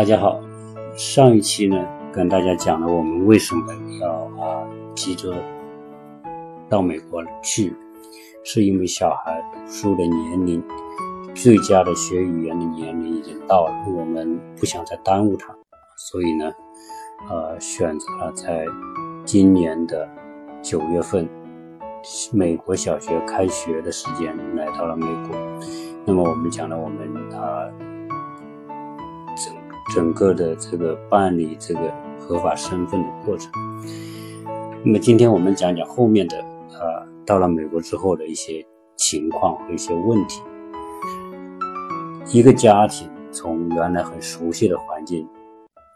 大家好，上一期呢跟大家讲了我们为什么要啊急着到美国去，是因为小孩读书的年龄，最佳的学语言的年龄已经到了，我们不想再耽误他，所以呢，呃选择了在今年的九月份，美国小学开学的时间来到了美国。那么我们讲了我们啊。整个的这个办理这个合法身份的过程。那么今天我们讲讲后面的，呃，到了美国之后的一些情况和一些问题。一个家庭从原来很熟悉的环境，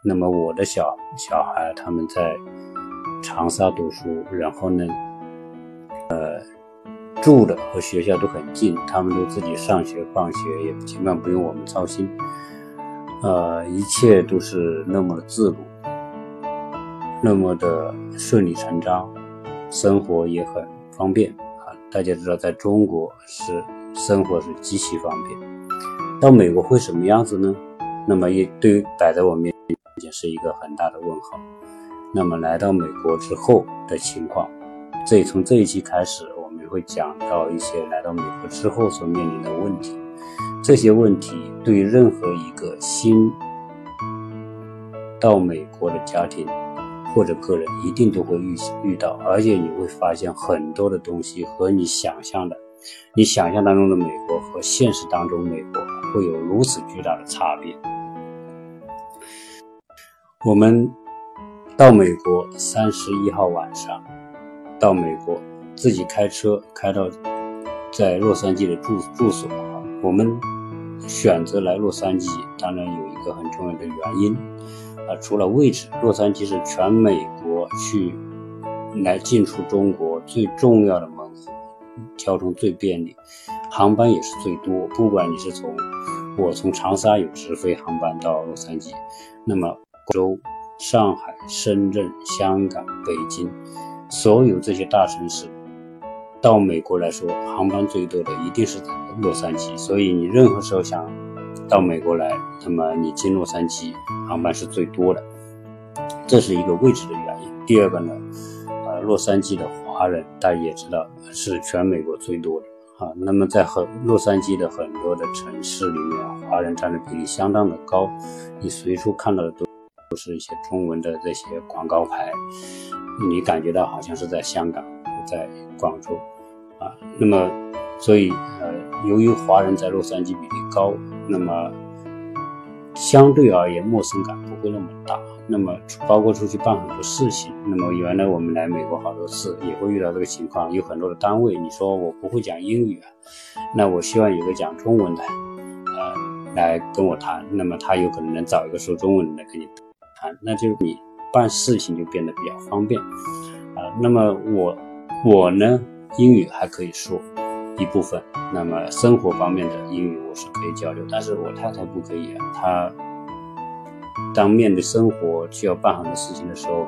那么我的小小孩他们在长沙读书，然后呢，呃，住的和学校都很近，他们都自己上学放学，也基本上不用我们操心。呃，一切都是那么的自如，那么的顺理成章，生活也很方便啊！大家知道，在中国是生活是极其方便，到美国会什么样子呢？那么也对摆在我面前是一个很大的问号。那么来到美国之后的情况，这从这一期开始，我们会讲到一些来到美国之后所面临的问题。这些问题对任何一个新到美国的家庭或者个人一定都会遇遇到，而且你会发现很多的东西和你想象的，你想象当中的美国和现实当中美国会有如此巨大的差别。我们到美国三十一号晚上到美国，自己开车开到在洛杉矶的住住所我们。选择来洛杉矶，当然有一个很重要的原因啊，除了位置，洛杉矶是全美国去来进出中国最重要的门户，交通最便利，航班也是最多。不管你是从我从长沙有直飞航班到洛杉矶，那么广州、上海、深圳、香港、北京，所有这些大城市。到美国来说，航班最多的一定是在洛杉矶，所以你任何时候想到美国来，那么你进洛杉矶航班是最多的，这是一个位置的原因。第二个呢，呃，洛杉矶的华人大家也知道是全美国最多的啊。那么在很洛杉矶的很多的城市里面，华人占的比例相当的高，你随处看到的都都是一些中文的这些广告牌，你感觉到好像是在香港，在广州。啊，那么，所以，呃，由于华人在洛杉矶比例高，那么相对而言陌生感不会那么大。那么，包括出去办很多事情，那么原来我们来美国好多次也会遇到这个情况，有很多的单位，你说我不会讲英语啊，那我希望有个讲中文的，呃，来跟我谈，那么他有可能能找一个说中文的跟你谈，那就是你办事情就变得比较方便，啊，那么我，我呢？英语还可以说一部分，那么生活方面的英语我是可以交流，但是我太太不可以啊。她当面对生活需要办很多事情的时候，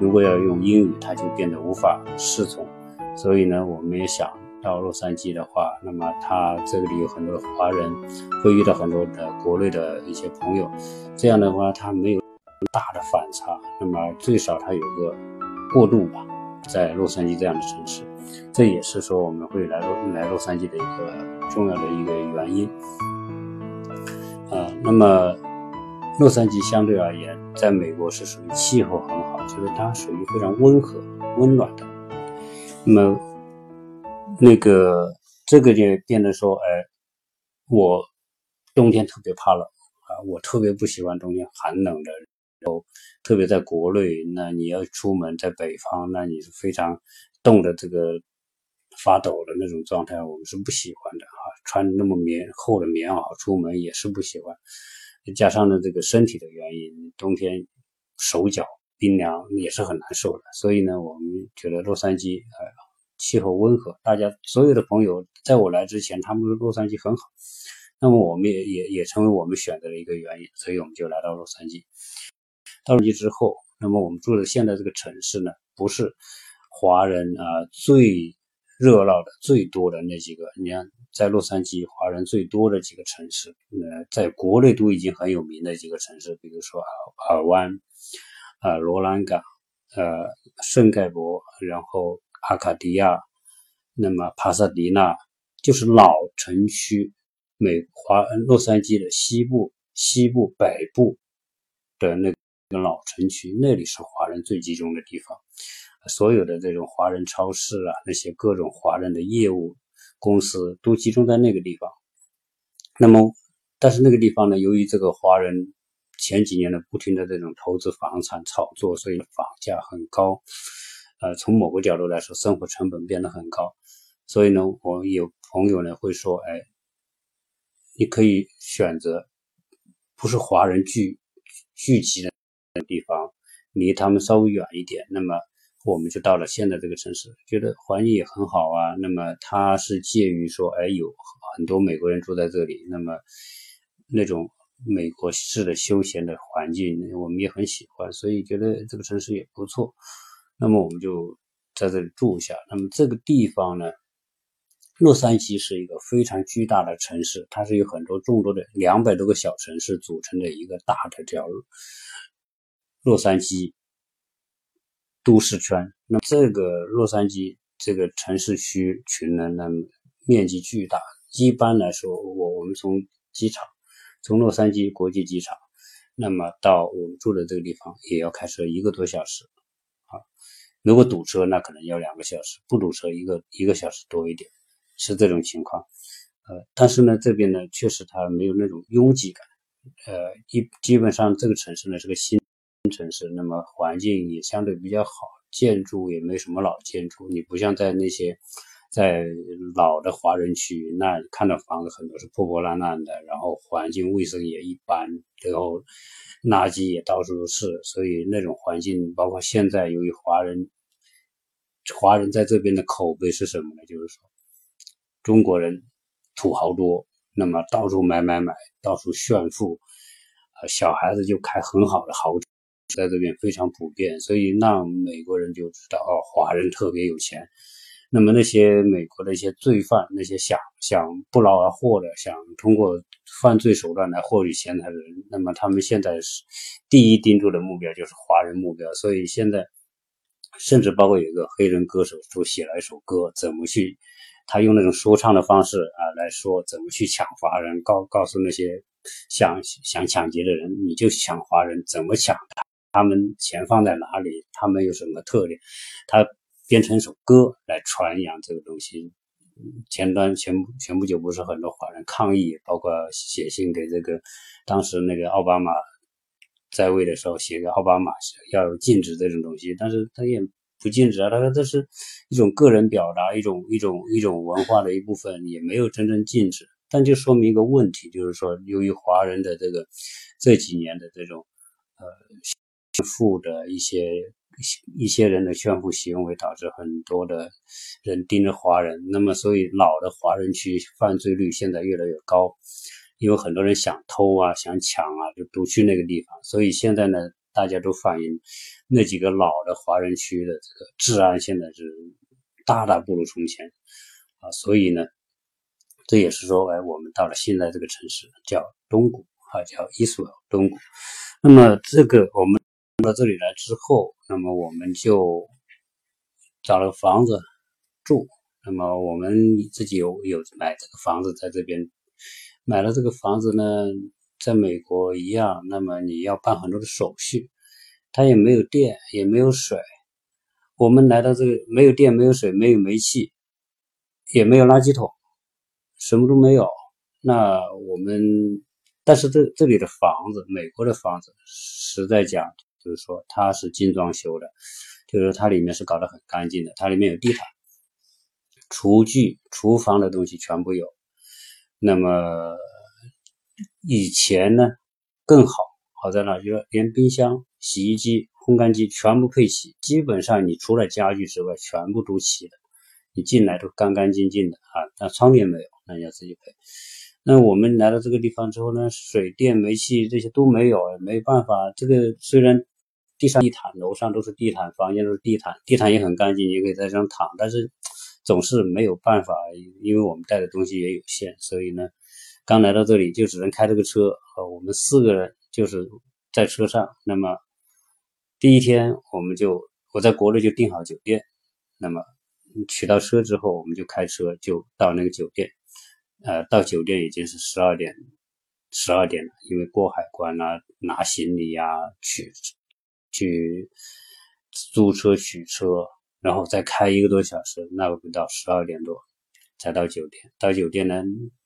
如果要用英语，她就变得无法适从。所以呢，我们也想到洛杉矶的话，那么他这里有很多华人，会遇到很多的国内的一些朋友，这样的话他没有大的反差，那么最少他有个过渡吧，在洛杉矶这样的城市。这也是说我们会来洛来洛杉矶的一个重要的一个原因，呃，那么洛杉矶相对而言，在美国是属于气候很好，就是它属于非常温和、温暖的。那么那个这个就变得说，哎，我冬天特别怕冷啊，我特别不喜欢冬天寒冷的。然后特别在国内，那你要出门在北方，那你是非常。冻的这个发抖的那种状态，我们是不喜欢的啊！穿那么棉厚的棉袄出门也是不喜欢，加上呢这个身体的原因，冬天手脚冰凉也是很难受的。所以呢，我们觉得洛杉矶呃气候温和，大家所有的朋友在我来之前，他们说洛杉矶很好，那么我们也也也成为我们选择的一个原因，所以我们就来到洛杉矶。到洛杉矶之后，那么我们住的现在这个城市呢，不是。华人啊，最热闹的最多的那几个，你看在洛杉矶华人最多的几个城市，呃，在国内都已经很有名的几个城市，比如说尔尔湾、啊罗兰港、呃圣盖博，然后阿卡迪亚，那么帕萨迪纳，就是老城区，美华洛杉矶的西部、西部、北部的那个老城区，那里是华人最集中的地方。所有的这种华人超市啊，那些各种华人的业务公司都集中在那个地方。那么，但是那个地方呢，由于这个华人前几年的不停的这种投资房产炒作，所以房价很高。呃，从某个角度来说，生活成本变得很高。所以呢，我有朋友呢会说，哎，你可以选择不是华人聚聚集的地方，离他们稍微远一点。那么。我们就到了现在这个城市，觉得环境也很好啊。那么它是介于说，哎，有很多美国人住在这里，那么那种美国式的休闲的环境，我们也很喜欢，所以觉得这个城市也不错。那么我们就在这里住一下。那么这个地方呢，洛杉矶是一个非常巨大的城市，它是有很多众多的两百多个小城市组成的一个大的叫洛杉矶。都市圈，那这个洛杉矶这个城市区群呢，那面积巨大。一般来说，我我们从机场，从洛杉矶国际机场，那么到我们住的这个地方也要开车一个多小时啊。如果堵车，那可能要两个小时；不堵车，一个一个小时多一点，是这种情况。呃，但是呢，这边呢，确实它没有那种拥挤感。呃，一基本上这个城市呢是个新。城市，那么环境也相对比较好，建筑也没什么老建筑。你不像在那些在老的华人区，那看到房子很多是破破烂烂的，然后环境卫生也一般，然后垃圾也到处都是。所以那种环境，包括现在由于华人华人在这边的口碑是什么呢？就是说中国人土豪多，那么到处买买买，到处炫富，呃，小孩子就开很好的豪车。在这边非常普遍，所以让美国人就知道哦，华人特别有钱。那么那些美国的一些罪犯，那些想想不劳而获的，想通过犯罪手段来获取钱财的人，那么他们现在是第一盯住的目标就是华人目标。所以现在甚至包括有一个黑人歌手就写了一首歌，怎么去他用那种说唱的方式啊来说怎么去抢华人，告告诉那些想想抢劫的人，你就抢华人，怎么抢他？他们钱放在哪里？他们有什么特点？他编成一首歌来传扬这个东西。前端前前不久不是很多华人抗议，包括写信给这个当时那个奥巴马在位的时候，写给奥巴马要禁止这种东西，但是他也不禁止啊。他说这是一种个人表达，一种一种一种文化的一部分，也没有真正禁止。但就说明一个问题，就是说由于华人的这个这几年的这种呃。富的一些一些人的炫富行为，导致很多的人盯着华人。那么，所以老的华人区犯罪率现在越来越高，因为很多人想偷啊、想抢啊，就都去那个地方。所以现在呢，大家都反映那几个老的华人区的这个治安现在是大大不如从前啊。所以呢，这也是说，哎，我们到了现在这个城市叫东谷啊，叫伊索东谷。那么这个我们。到这里来之后，那么我们就找了房子住。那么我们自己有有买这个房子在这边，买了这个房子呢，在美国一样。那么你要办很多的手续，它也没有电，也没有水。我们来到这个没有电，没有水，没有煤气，也没有垃圾桶，什么都没有。那我们，但是这这里的房子，美国的房子，实在讲。就是说它是精装修的，就是它里面是搞得很干净的，它里面有地毯、厨具、厨房的东西全部有。那么以前呢更好，好在哪？就是连冰箱、洗衣机、烘干机全部配齐，基本上你除了家具之外全部都齐的，你进来都干干净净的啊。那窗帘没有，那你要自己配。那我们来到这个地方之后呢，水电煤气这些都没有，没办法。这个虽然。地上地毯，楼上都是地毯，房间都是地毯，地毯也很干净，也可以在上躺。但是总是没有办法，因为我们带的东西也有限，所以呢，刚来到这里就只能开这个车，呃，我们四个人就是在车上。那么第一天我们就我在国内就订好酒店，那么取到车之后，我们就开车就到那个酒店，呃，到酒店已经是十二点。十二点了，因为过海关啊，拿行李呀，取去租车取车，然后再开一个多小时，那我们到十二点多才到酒店。到酒店呢，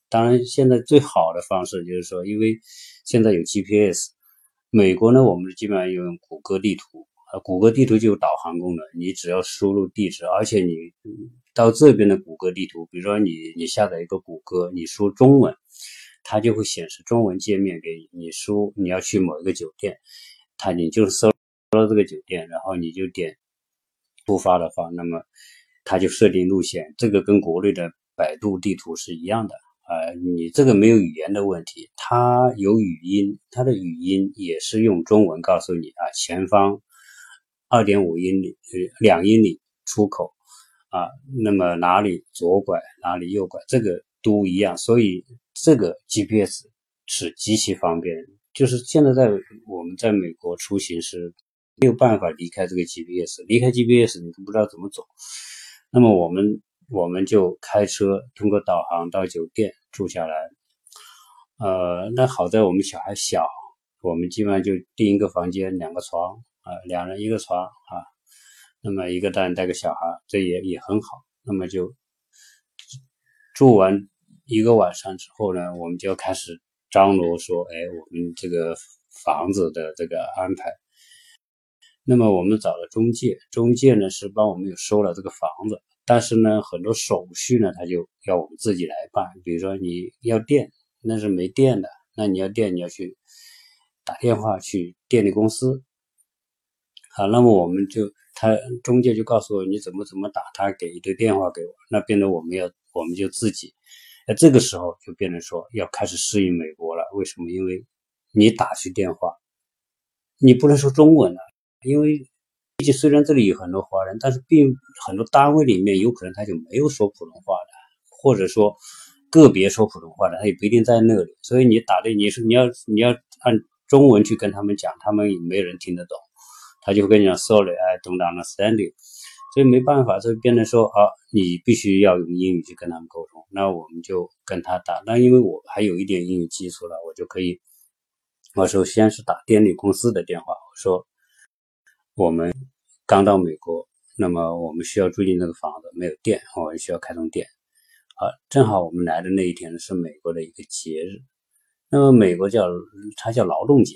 当然现在最好的方式就是说，因为现在有 GPS，美国呢，我们基本上用谷歌地图啊，谷歌地图就有导航功能，你只要输入地址，而且你到这边的谷歌地图，比如说你你下载一个谷歌，你输中文。它就会显示中文界面给你，你输你要去某一个酒店，它你就是搜到这个酒店，然后你就点出发的话，那么它就设定路线，这个跟国内的百度地图是一样的啊。你这个没有语言的问题，它有语音，它的语音也是用中文告诉你啊，前方二点五英里呃两英里出口啊，那么哪里左拐哪里右拐，这个都一样，所以。这个 GPS 是极其方便，就是现在在我们在美国出行是没有办法离开这个 GPS，离开 GPS 你都不知道怎么走。那么我们我们就开车通过导航到酒店住下来。呃，那好在我们小孩小，我们基本上就订一个房间，两个床啊，两人一个床啊。那么一个大人带个小孩，这也也很好。那么就住完。一个晚上之后呢，我们就要开始张罗说，哎，我们这个房子的这个安排。那么我们找了中介，中介呢是帮我们有收了这个房子，但是呢很多手续呢他就要我们自己来办。比如说你要电，那是没电的，那你要电你要去打电话去电力公司。好，那么我们就他中介就告诉我你怎么怎么打，他给一堆电话给我，那变得我们要我们就自己。那这个时候就变成说要开始适应美国了。为什么？因为你打去电话，你不能说中文了，因为毕竟虽然这里有很多华人，但是并很多单位里面有可能他就没有说普通话的，或者说个别说普通话的，他也不一定在那里。所以你打的你是你要你要按中文去跟他们讲，他们也没人听得懂，他就会跟你讲 Sorry，I don't understand you。所以没办法，就变成说啊，你必须要用英语去跟他们沟通。那我们就跟他打。那因为我还有一点英语基础了，我就可以。我首先是打电力公司的电话，我说我们刚到美国，那么我们需要住进那个房子，没有电，我们需要开通电。啊，正好我们来的那一天是美国的一个节日，那么美国叫它叫劳动节。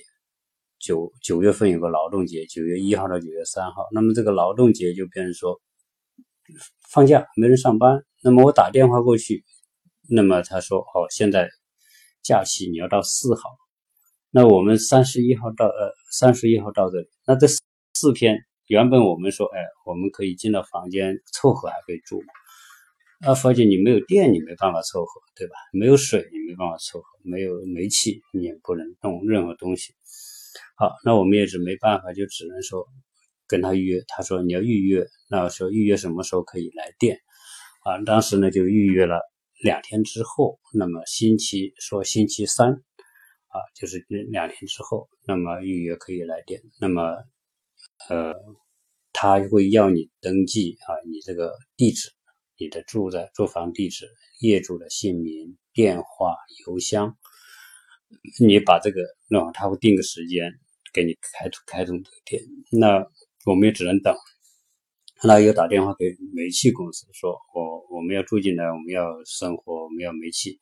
九九月份有个劳动节，九月一号到九月三号。那么这个劳动节就变成说放假，没人上班。那么我打电话过去，那么他说：“哦，现在假期你要到四号。”那我们三十一号到呃三十一号到这里。那这四天原本我们说，哎，我们可以进到房间凑合还可以住嘛。啊，发现你没有电，你没办法凑合，对吧？没有水，你没办法凑合；没有煤气，你也不能弄任何东西。好，那我们也是没办法，就只能说跟他预约。他说你要预约，那说预约什么时候可以来电啊？当时呢就预约了两天之后，那么星期说星期三啊，就是两天之后，那么预约可以来电。那么呃，他会要你登记啊，你这个地址、你的住的住房地址、业主的姓名、电话、邮箱。你把这个弄好，他会定个时间给你开通开通这个电，那我们也只能等。那又打电话给煤气公司，说我我们要住进来，我们要生活，我们要煤气。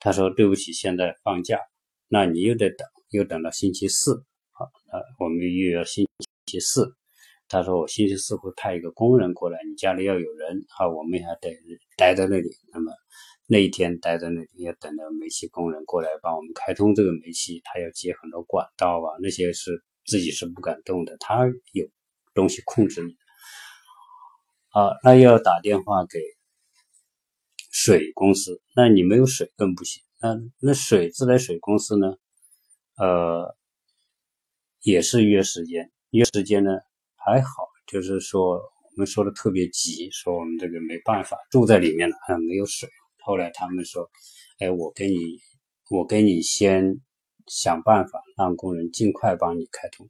他说对不起，现在放假，那你又得等，又等到星期四。好，那我们又要星期星期四。他说我星期四会派一个工人过来，你家里要有人啊，我们还得待在那里。那么。那一天待在那里，要等着煤气工人过来帮我们开通这个煤气，他要接很多管道啊，那些是自己是不敢动的，他有东西控制你。好，那要打电话给水公司，那你没有水更不行。那那水自来水公司呢？呃，也是约时间，约时间呢还好，就是说我们说的特别急，说我们这个没办法住在里面了，还没有水。后来他们说，哎，我给你，我给你先想办法，让工人尽快帮你开通。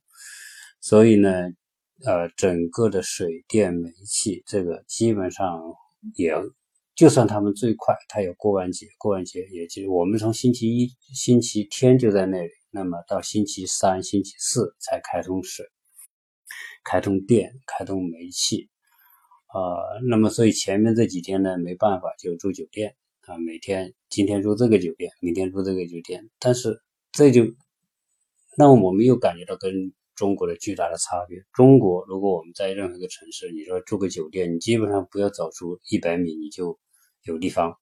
所以呢，呃，整个的水电煤气这个基本上也，就算他们最快，他有过完节，过完节也就我们从星期一、星期天就在那里，那么到星期三、星期四才开通水。开通电，开通煤气，啊，那么所以前面这几天呢，没办法就住酒店啊，每天今天住这个酒店，明天住这个酒店，但是这就，那么我们又感觉到跟中国的巨大的差别。中国如果我们在任何一个城市，你说住个酒店，你基本上不要走出一百米，你就有地方，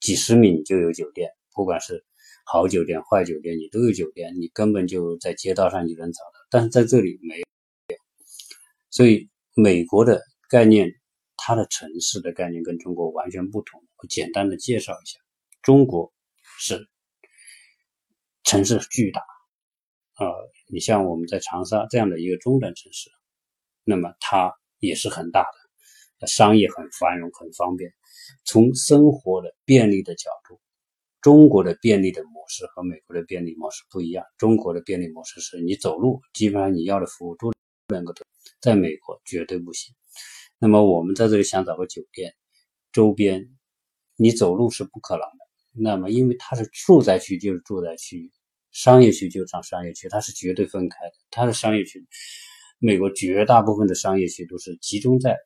几十米你就有酒店，不管是好酒店、坏酒店，你都有酒店，你根本就在街道上就能找到。但是在这里没有。所以，美国的概念，它的城市的概念跟中国完全不同。我简单的介绍一下，中国是城市巨大，啊，你像我们在长沙这样的一个中等城市，那么它也是很大的，商业很繁荣，很方便。从生活的便利的角度，中国的便利的模式和美国的便利模式不一样。中国的便利模式是你走路，基本上你要的服务都能够得。在美国绝对不行。那么我们在这里想找个酒店，周边你走路是不可能的。那么因为它是住宅区，就是住宅区，商业区就上商业区，它是绝对分开的。它的商业区，美国绝大部分的商业区都是集中在，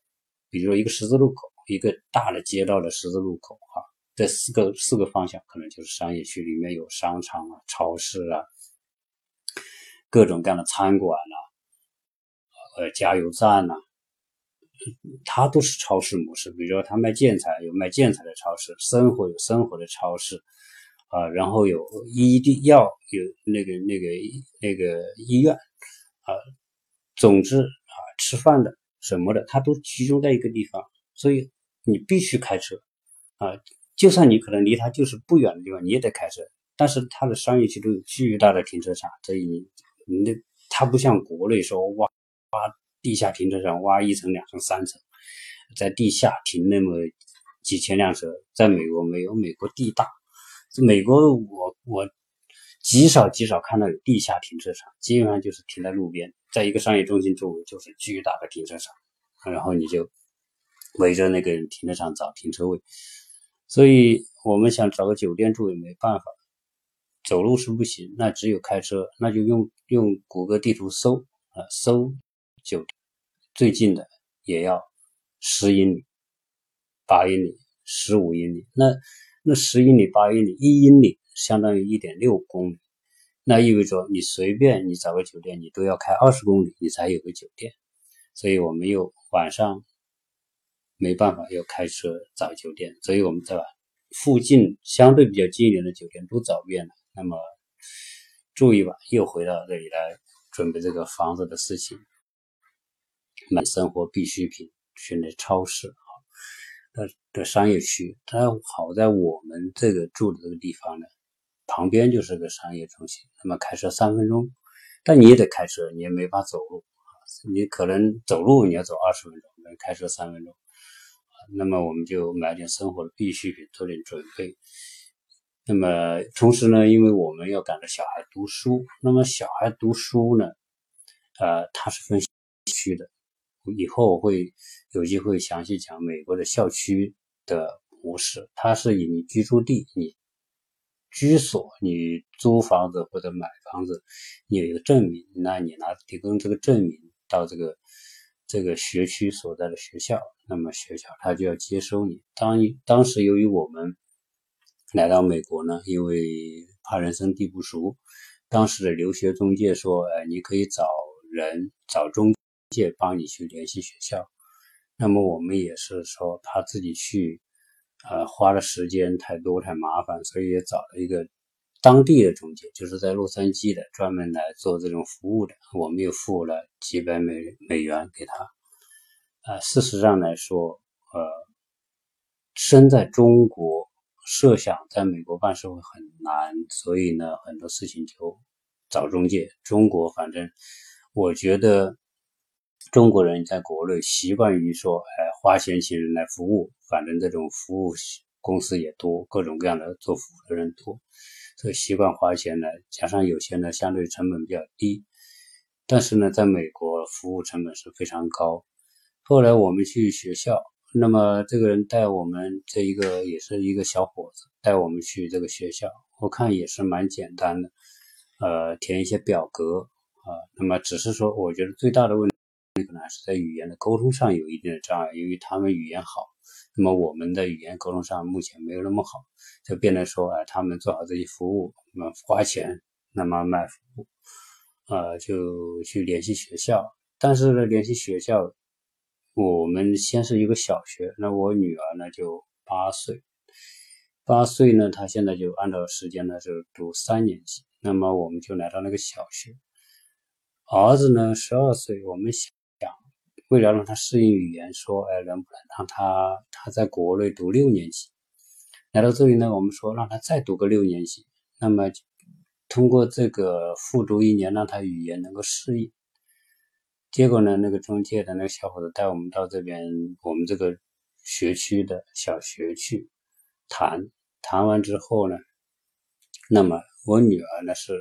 比如说一个十字路口，一个大的街道的十字路口啊，这四个四个方向可能就是商业区，里面有商场啊、超市啊、各种各样的餐馆啊。呃，加油站呐，它都是超市模式。比如说，他卖建材，有卖建材的超市；生活有生活的超市，啊，然后有医的药，有那个那个那个医院，啊，总之啊，吃饭的什么的，它都集中在一个地方，所以你必须开车，啊，就算你可能离它就是不远的地方，你也得开车。但是它的商业区都有巨大的停车场，所以你那它不像国内说哇。挖地下停车场，挖一层、两层、三层，在地下停那么几千辆车，在美国没有，美国地大。美国我我极少极少看到有地下停车场，基本上就是停在路边，在一个商业中心周围就是巨大的停车场，然后你就围着那个停车场找停车位。所以我们想找个酒店住也没办法，走路是不行，那只有开车，那就用用谷歌地图搜啊搜。就最近的也要十英里、八英里、十五英里。那那十英里、八英里，一英里相当于一点六公里。那意味着你随便你找个酒店，你都要开二十公里，你才有个酒店。所以我们又晚上没办法要开车找酒店，所以我们在附近相对比较近一点的酒店都找遍了。那么住一晚，又回到这里来准备这个房子的事情。买生活必需品，去那超市啊的的商业区，它好在我们这个住的这个地方呢，旁边就是个商业中心，那么开车三分钟，但你也得开车，你也没法走路啊，你可能走路你要走二十分钟，开车三分钟，那么我们就买点生活的必需品，做点准备。那么同时呢，因为我们要赶着小孩读书，那么小孩读书呢，呃，它是分区的。以后我会有机会详细讲美国的校区的模式。它是以你居住地、你居所、你租房子或者买房子，你有一个证明，那你拿提供这个证明到这个这个学区所在的学校，那么学校他就要接收你。当当时由于我们来到美国呢，因为怕人生地不熟，当时的留学中介说：“哎，你可以找人找中。”借帮你去联系学校，那么我们也是说他自己去，呃，花的时间太多太麻烦，所以也找了一个当地的中介，就是在洛杉矶的，专门来做这种服务的。我们又付了几百美美元给他。呃，事实上来说，呃，身在中国，设想在美国办事会很难，所以呢，很多事情就找中介。中国反正我觉得。中国人在国内习惯于说，哎，花钱请人来服务，反正这种服务公司也多，各种各样的做服务的人多，所以习惯花钱呢，加上有些呢相对成本比较低，但是呢，在美国服务成本是非常高。后来我们去学校，那么这个人带我们这一个也是一个小伙子带我们去这个学校，我看也是蛮简单的，呃，填一些表格啊，那么只是说，我觉得最大的问。可能还是在语言的沟通上有一定的障碍，由于他们语言好，那么我们的语言沟通上目前没有那么好，就变得说，哎，他们做好这些服务，我们花钱，那么卖服务，呃，就去联系学校。但是呢，联系学校，我们先是一个小学，那我女儿呢就八岁，八岁呢，她现在就按照时间呢是读三年级，那么我们就来到那个小学。儿子呢十二岁，我们想。为了让他适应语言，说，哎，能不能让他他在国内读六年级？来到这里呢，我们说让他再读个六年级，那么通过这个复读一年，让他语言能够适应。结果呢，那个中介的那个小伙子带我们到这边我们这个学区的小学去谈，谈完之后呢，那么我女儿呢是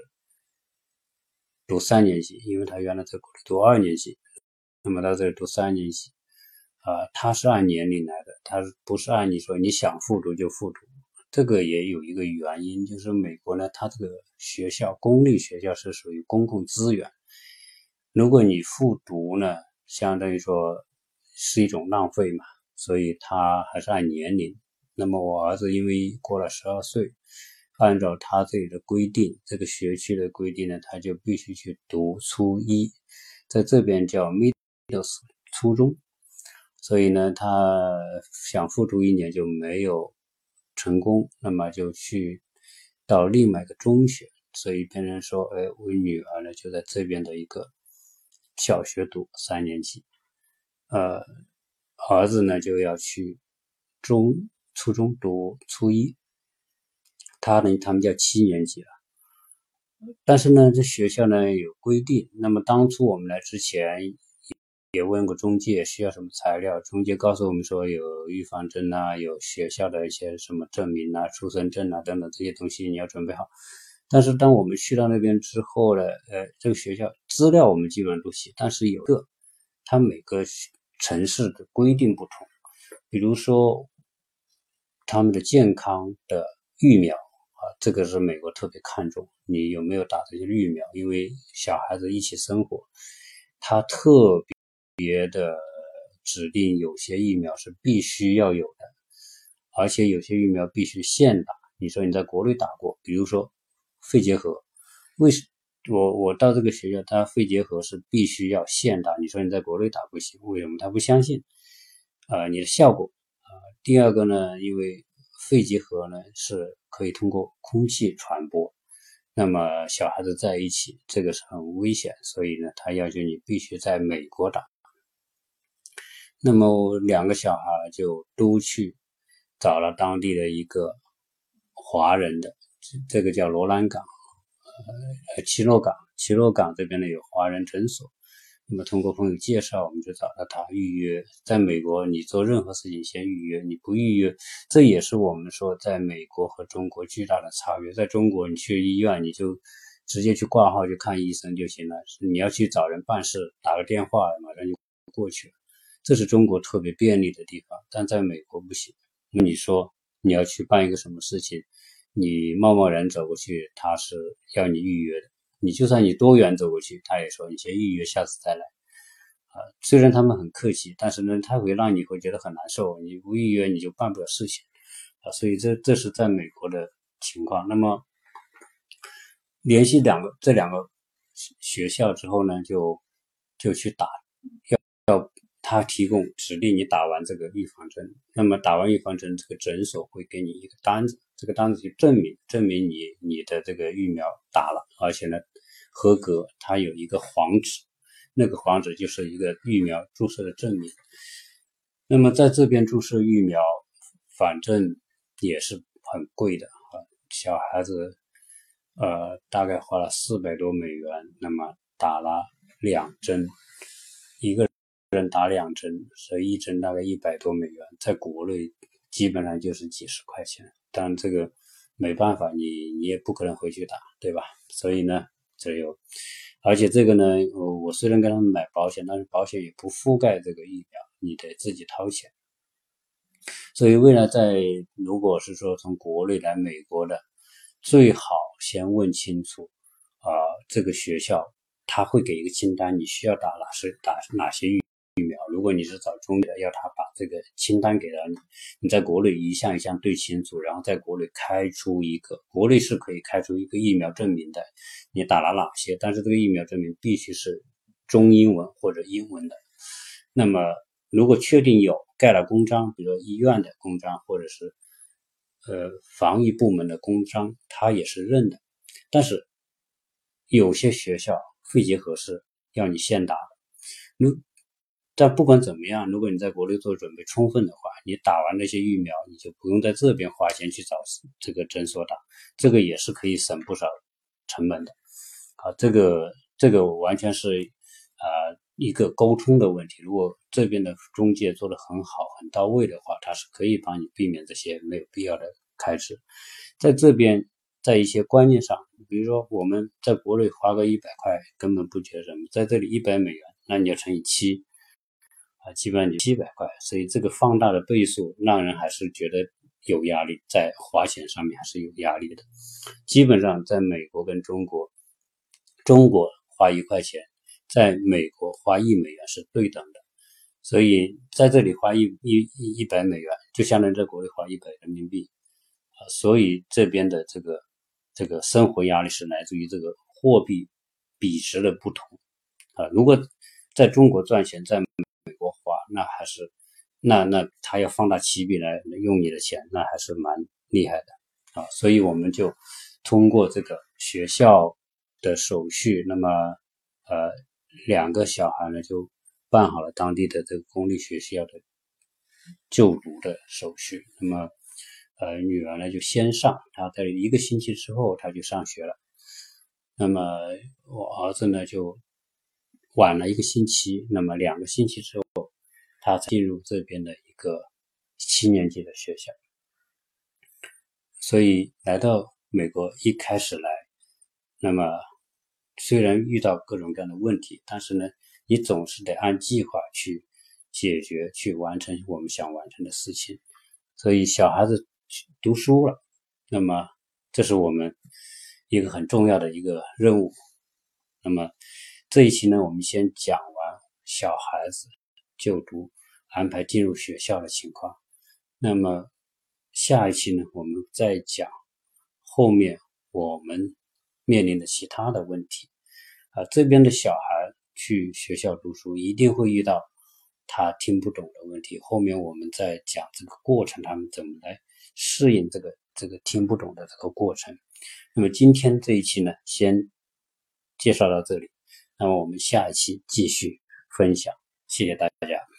读三年级，因为她原来在国内读二年级。那么到这里读三年级，啊，他是按年龄来的，他不是按你说你想复读就复读。这个也有一个原因，就是美国呢，它这个学校公立学校是属于公共资源，如果你复读呢，相当于说是一种浪费嘛，所以他还是按年龄。那么我儿子因为过了十二岁，按照他这里的规定，这个学区的规定呢，他就必须去读初一，在这边叫 mid。就是初中，所以呢，他想复读一年就没有成功，那么就去到另外一个中学，所以别人说，哎，我女儿呢就在这边的一个小学读三年级，呃，儿子呢就要去中初中读初一，他呢他们叫七年级了，但是呢，这学校呢有规定，那么当初我们来之前。也问过中介需要什么材料，中介告诉我们说有预防针啊，有学校的一些什么证明啊、出生证啊等等这些东西你要准备好。但是当我们去到那边之后呢，呃，这个学校资料我们基本上都写，但是有个它每个城市的规定不同，比如说他们的健康的疫苗啊，这个是美国特别看重，你有没有打这些疫苗？因为小孩子一起生活，他特别。别的指定有些疫苗是必须要有的，而且有些疫苗必须现打。你说你在国内打过，比如说肺结核，为什我我到这个学校，他肺结核是必须要现打。你说你在国内打不行，为什么？他不相信啊你的效果啊。第二个呢，因为肺结核呢是可以通过空气传播，那么小孩子在一起，这个是很危险，所以呢，他要求你必须在美国打。那么两个小孩就都去找了当地的一个华人的，这个叫罗兰港，呃，奇洛港，奇洛港这边呢有华人诊所。那么通过朋友介绍，我们就找到他预约。在美国，你做任何事情先预约，你不预约，这也是我们说在美国和中国巨大的差别。在中国，你去医院你就直接去挂号去看医生就行了，你要去找人办事，打个电话马上就过去了。这是中国特别便利的地方，但在美国不行。那你说你要去办一个什么事情，你贸贸然走过去，他是要你预约的。你就算你多远走过去，他也说你先预约，下次再来。啊，虽然他们很客气，但是呢，他会让你会觉得很难受。你不预约，你就办不了事情。啊，所以这这是在美国的情况。那么联系两个这两个学校之后呢，就就去打，要要。他提供指令你打完这个预防针，那么打完预防针，这个诊所会给你一个单子，这个单子就证明证明你你的这个疫苗打了，而且呢合格，它有一个黄纸，那个黄纸就是一个疫苗注射的证明。那么在这边注射疫苗，反正也是很贵的啊，小孩子呃大概花了四百多美元，那么打了两针。一个人打两针，所以一针大概一百多美元，在国内基本上就是几十块钱。但这个没办法，你你也不可能回去打，对吧？所以呢，只有，而且这个呢，我我虽然跟他们买保险，但是保险也不覆盖这个疫苗，你得自己掏钱。所以未来在如果是说从国内来美国的，最好先问清楚啊，这个学校他会给一个清单，你需要打哪些打哪些疫疫苗。如果你是找中医的，要他把这个清单给了你，你在国内一项一项对清楚，然后在国内开出一个，国内是可以开出一个疫苗证明的，你打了哪些，但是这个疫苗证明必须是中英文或者英文的。那么如果确定有盖了公章，比如医院的公章或者是。呃，防疫部门的公章他也是认的，但是有些学校肺结核是要你现打的。如但不管怎么样，如果你在国内做准备充分的话，你打完那些疫苗，你就不用在这边花钱去找这个诊所打，这个也是可以省不少成本的。啊，这个这个完全是啊。一个沟通的问题，如果这边的中介做的很好、很到位的话，他是可以帮你避免这些没有必要的开支。在这边，在一些观念上，比如说我们在国内花个一百块根本不觉得什么，在这里一百美元，那你要乘以七，啊，基本上就七百块。所以这个放大的倍数让人还是觉得有压力，在花钱上面还是有压力的。基本上在美国跟中国，中国花一块钱。在美国花一美元是对等的，所以在这里花一一一百美元，就相当于在国内花一百人民币啊。所以这边的这个这个生活压力是来自于这个货币比值的不同啊。如果在中国赚钱，在美，那还是那那他要放大起笔来用你的钱，那还是蛮厉害的啊。所以我们就通过这个学校的手续，那么呃。两个小孩呢，就办好了当地的这个公立学校的就读的手续。那么，呃，女儿呢就先上，她在一个星期之后，她就上学了。那么我儿子呢就晚了一个星期，那么两个星期之后，他进入这边的一个七年级的学校。所以来到美国一开始来，那么。虽然遇到各种各样的问题，但是呢，你总是得按计划去解决、去完成我们想完成的事情。所以小孩子读书了，那么这是我们一个很重要的一个任务。那么这一期呢，我们先讲完小孩子就读、安排进入学校的情况。那么下一期呢，我们再讲后面我们。面临的其他的问题，啊，这边的小孩去学校读书一定会遇到他听不懂的问题。后面我们再讲这个过程，他们怎么来适应这个这个听不懂的这个过程。那么今天这一期呢，先介绍到这里，那么我们下一期继续分享，谢谢大家。